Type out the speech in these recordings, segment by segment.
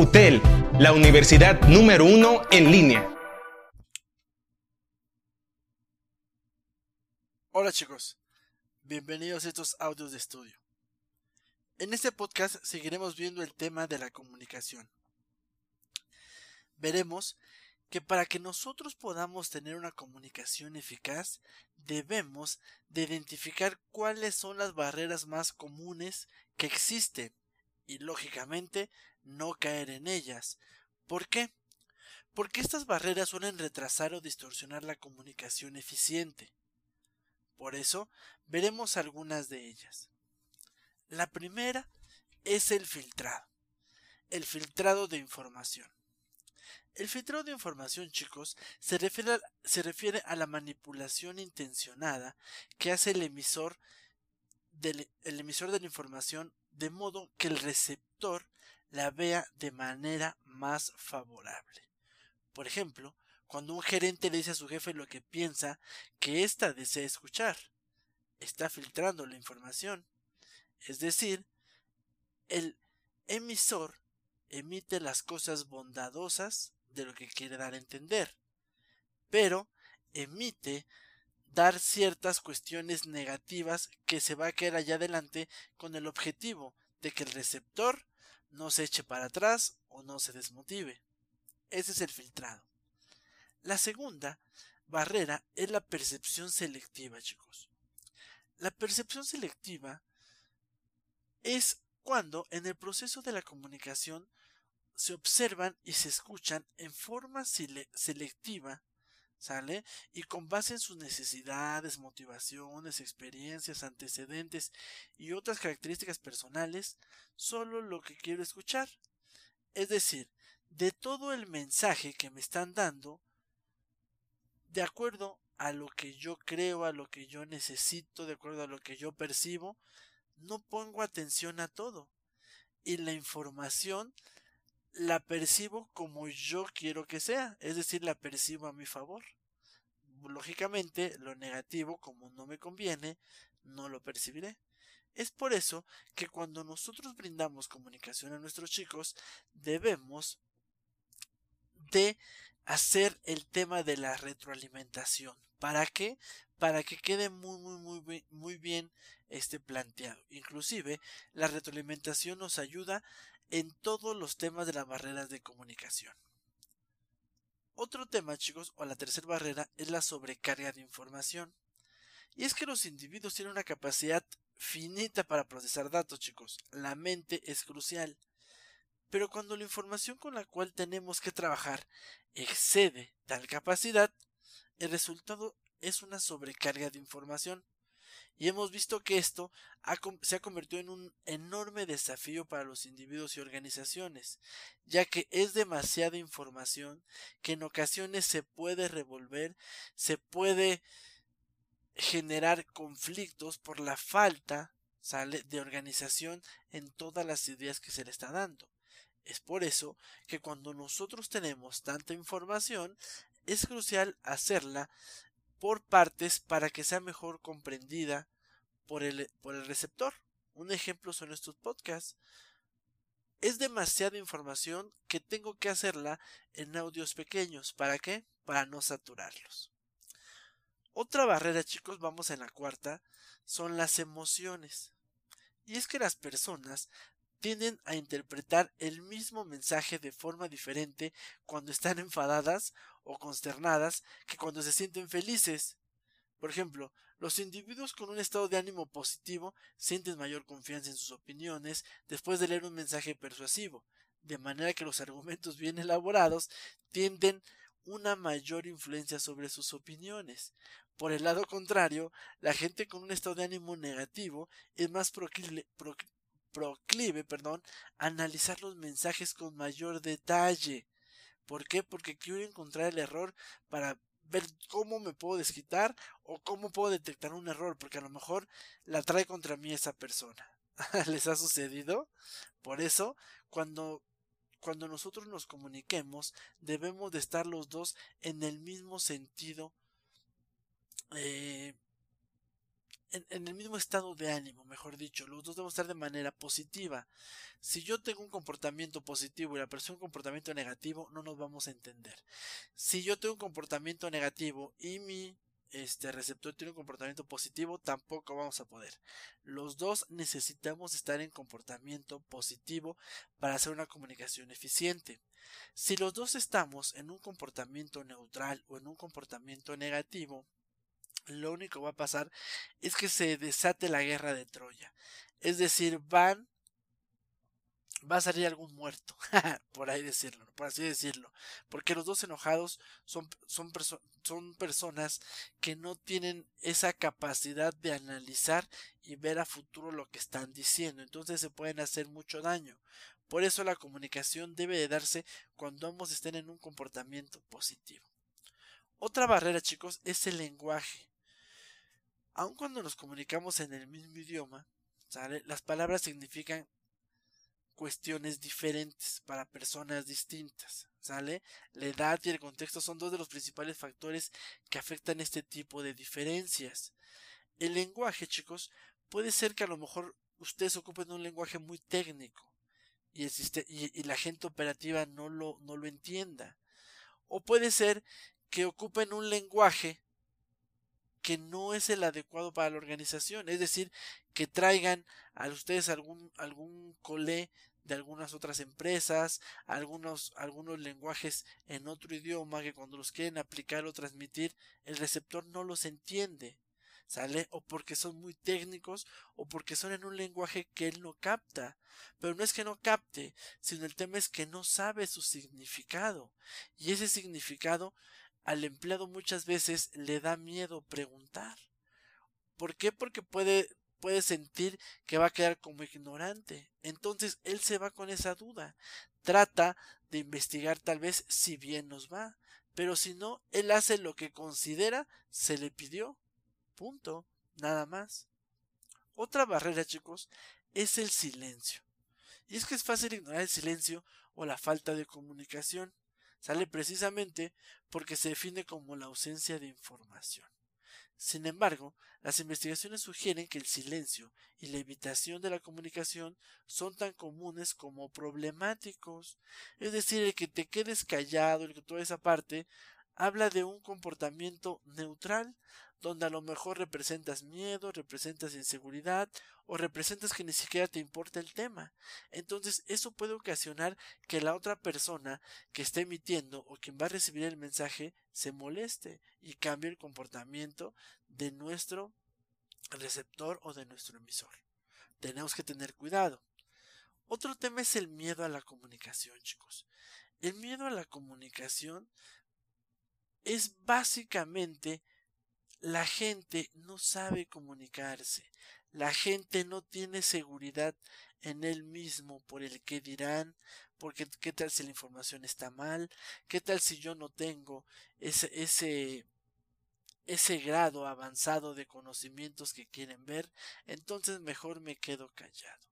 UTEL, la universidad número uno en línea. Hola chicos, bienvenidos a estos audios de estudio. En este podcast seguiremos viendo el tema de la comunicación. Veremos que para que nosotros podamos tener una comunicación eficaz, debemos de identificar cuáles son las barreras más comunes que existen y lógicamente no caer en ellas. ¿Por qué? Porque estas barreras suelen retrasar o distorsionar la comunicación eficiente. Por eso, veremos algunas de ellas. La primera es el filtrado. El filtrado de información. El filtrado de información, chicos, se refiere, a, la manipulación intencionada que hace el emisor, del, el emisor de la información de modo que el receptor la vea de manera más favorable. Por ejemplo, cuando un gerente le dice a su jefe lo que piensa que ésta desea escuchar, está filtrando la información. Es decir, el emisor emite las cosas bondadosas de lo que quiere dar a entender, pero emite dar ciertas cuestiones negativas que se va a quedar allá adelante con el objetivo de que el receptor no se eche para atrás o no se desmotive. Ese es el filtrado. La segunda barrera es la percepción selectiva, chicos. La percepción selectiva es cuando en el proceso de la comunicación se observan y se escuchan en forma selectiva, ¿sale? Y con base en sus necesidades, motivaciones, experiencias, antecedentes y otras características personales, solo lo que quiero escuchar. Es decir, de todo el mensaje que me están dando, de acuerdo a lo que yo creo, a lo que yo necesito, de acuerdo a lo que yo percibo, no pongo atención a todo. Y la información la percibo como yo quiero que sea, es decir, la percibo a mi favor. Lógicamente, lo negativo, como no me conviene, no lo percibiré. Es por eso que cuando nosotros brindamos comunicación a nuestros chicos, debemos de hacer el tema de la retroalimentación. ¿Para qué? Para que quede muy muy muy muy bien este planteado. Inclusive la retroalimentación nos ayuda en todos los temas de las barreras de comunicación. Otro tema, chicos, o la tercera barrera, es la sobrecarga de información. Y es que los individuos tienen una capacidad finita para procesar datos, chicos. La mente es crucial. Pero cuando la información con la cual tenemos que trabajar excede tal capacidad, el resultado es una sobrecarga de información. Y hemos visto que esto se ha convertido en un enorme desafío para los individuos y organizaciones, ya que es demasiada información que en ocasiones se puede revolver, se puede generar conflictos por la falta de organización en todas las ideas que se le está dando. Es por eso que cuando nosotros tenemos tanta información, es crucial hacerla por partes para que sea mejor comprendida por el, por el receptor. Un ejemplo son estos podcasts. Es demasiada información que tengo que hacerla en audios pequeños. ¿Para qué? Para no saturarlos. Otra barrera, chicos, vamos en la cuarta, son las emociones. Y es que las personas tienden a interpretar el mismo mensaje de forma diferente cuando están enfadadas o consternadas que cuando se sienten felices. Por ejemplo, los individuos con un estado de ánimo positivo sienten mayor confianza en sus opiniones después de leer un mensaje persuasivo, de manera que los argumentos bien elaborados tienden una mayor influencia sobre sus opiniones. Por el lado contrario, la gente con un estado de ánimo negativo es más proclive, proclive perdón, analizar los mensajes con mayor detalle. ¿Por qué? Porque quiero encontrar el error para ver cómo me puedo desquitar o cómo puedo detectar un error, porque a lo mejor la trae contra mí esa persona. ¿Les ha sucedido? Por eso, cuando cuando nosotros nos comuniquemos, debemos de estar los dos en el mismo sentido eh, en, el mismo estado de ánimo, mejor dicho. Los dos debemos estar de manera positiva. Si yo tengo un comportamiento positivo y la persona un comportamiento negativo, no nos vamos a entender. Si yo tengo un comportamiento negativo y mi este receptor tiene un comportamiento positivo, tampoco vamos a poder. Los dos necesitamos estar en comportamiento positivo para hacer una comunicación eficiente. Si los dos estamos en un comportamiento neutral o en un comportamiento negativo, lo único que va a pasar es que se desate la guerra de Troya. Es decir, van va a salir algún muerto, por ahí decirlo, por así decirlo, porque los dos enojados son, son, son personas que no tienen esa capacidad de analizar y ver a futuro lo que están diciendo, entonces se pueden hacer mucho daño. Por eso la comunicación debe de darse cuando ambos estén en un comportamiento positivo. Otra barrera, chicos, es el lenguaje. Aun cuando nos comunicamos en el mismo idioma, las palabras significan cuestiones diferentes para personas distintas. ¿Sale? La edad y el contexto son dos de los principales factores que afectan este tipo de diferencias. El lenguaje, chicos, puede ser que a lo mejor ustedes ocupen un lenguaje muy técnico y, la gente operativa no lo entienda. O puede ser que ocupen un lenguaje que no es el adecuado para la organización, es decir, que traigan a ustedes algún, algún colé de algunas otras empresas, algunos, algunos lenguajes en otro idioma que cuando los quieren aplicar o transmitir, el receptor no los entiende. ¿Sale? O porque son muy técnicos o porque son en un lenguaje que él no capta. Pero no es que no capte, sino el tema es que no sabe su significado. Y ese significado al empleado muchas veces le da miedo preguntar. ¿Por qué? Porque puede puede sentir que va a quedar como ignorante. Entonces él se va con esa duda. Trata de investigar tal vez si bien nos va. Pero si no, él hace lo que considera se le pidió. Punto. Nada más. Otra barrera, chicos, es el silencio. Y es que es fácil ignorar el silencio o la falta de comunicación. Sale precisamente porque se define como la ausencia de información. Sin embargo, las investigaciones sugieren que el silencio y la evitación de la comunicación son tan comunes como problemáticos. Es decir, el que te quedes callado, el que toda esa parte, habla de un comportamiento neutral, donde a lo mejor representas miedo, representas inseguridad o representas que ni siquiera te importa el tema. Entonces eso puede ocasionar que la otra persona que está emitiendo o quien va a recibir el mensaje se moleste y cambie el comportamiento de nuestro receptor o de nuestro emisor. Tenemos que tener cuidado. Otro tema es el miedo a la comunicación, chicos. El miedo a la comunicación es básicamente la gente no sabe comunicarse, la gente no tiene seguridad en él mismo por el que dirán, porque qué tal si la información está mal, qué tal si yo no tengo ese, ese, ese grado avanzado de conocimientos que quieren ver, entonces mejor me quedo callado.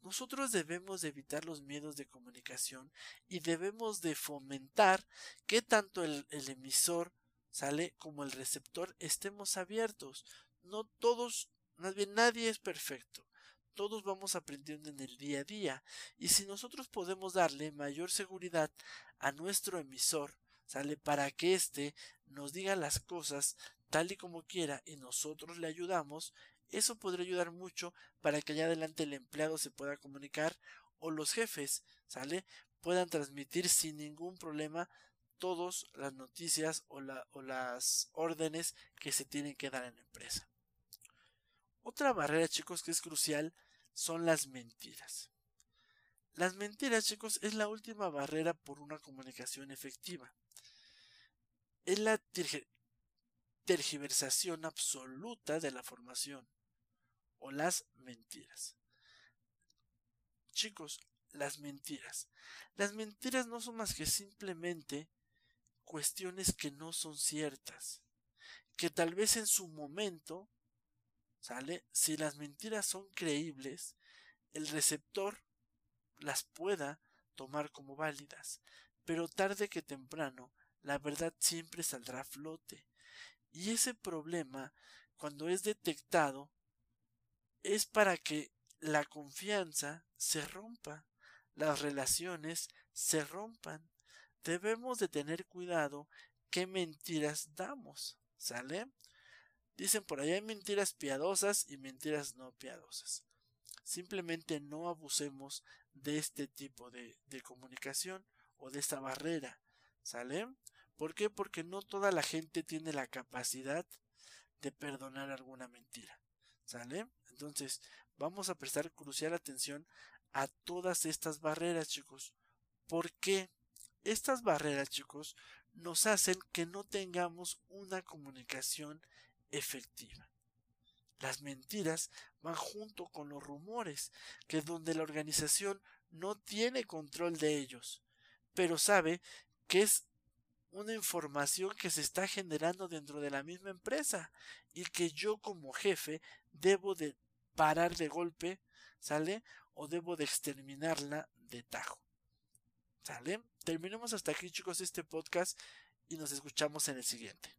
Nosotros debemos de evitar los miedos de comunicación y debemos de fomentar que tanto el, el emisor sale como el receptor estemos abiertos. No todos, más bien nadie es perfecto. Todos vamos aprendiendo en el día a día. Y si nosotros podemos darle mayor seguridad a nuestro emisor, sale para que éste nos diga las cosas tal y como quiera y nosotros le ayudamos, eso podría ayudar mucho para que allá adelante el empleado se pueda comunicar o los jefes, ¿sale? puedan transmitir sin ningún problema todas las noticias o, las órdenes que se tienen que dar en la empresa. Otra barrera, chicos, que es crucial son las mentiras. Las mentiras, chicos, es la última barrera por una comunicación efectiva. Es la tergiversación absoluta de la formación o las mentiras. Chicos, las mentiras. Las mentiras no son más que simplemente cuestiones que no son ciertas, que tal vez en su momento, ¿sale? Si las mentiras son creíbles, el receptor las pueda tomar como válidas, pero tarde que temprano la verdad siempre saldrá a flote. Y ese problema, cuando es detectado, es para que la confianza se rompa, las relaciones se rompan. Debemos de tener cuidado qué mentiras damos, ¿sale? Dicen por ahí hay mentiras piadosas y mentiras no piadosas. Simplemente no abusemos de este tipo de, de comunicación o de esta barrera, ¿sale? ¿Por qué? Porque no toda la gente tiene la capacidad de perdonar alguna mentira. ¿Sale? Entonces, vamos a prestar crucial atención a todas estas barreras, chicos. ¿Por qué? Estas barreras, chicos, nos hacen que no tengamos una comunicación efectiva. Las mentiras van junto con los rumores, que es donde la organización no tiene control de ellos, pero sabe que es una información que se está generando dentro de la misma empresa y que yo como jefe debo de parar de golpe, ¿sale? O debo de exterminarla de tajo. ¿Sale? Terminemos hasta aquí chicos este podcast y nos escuchamos en el siguiente.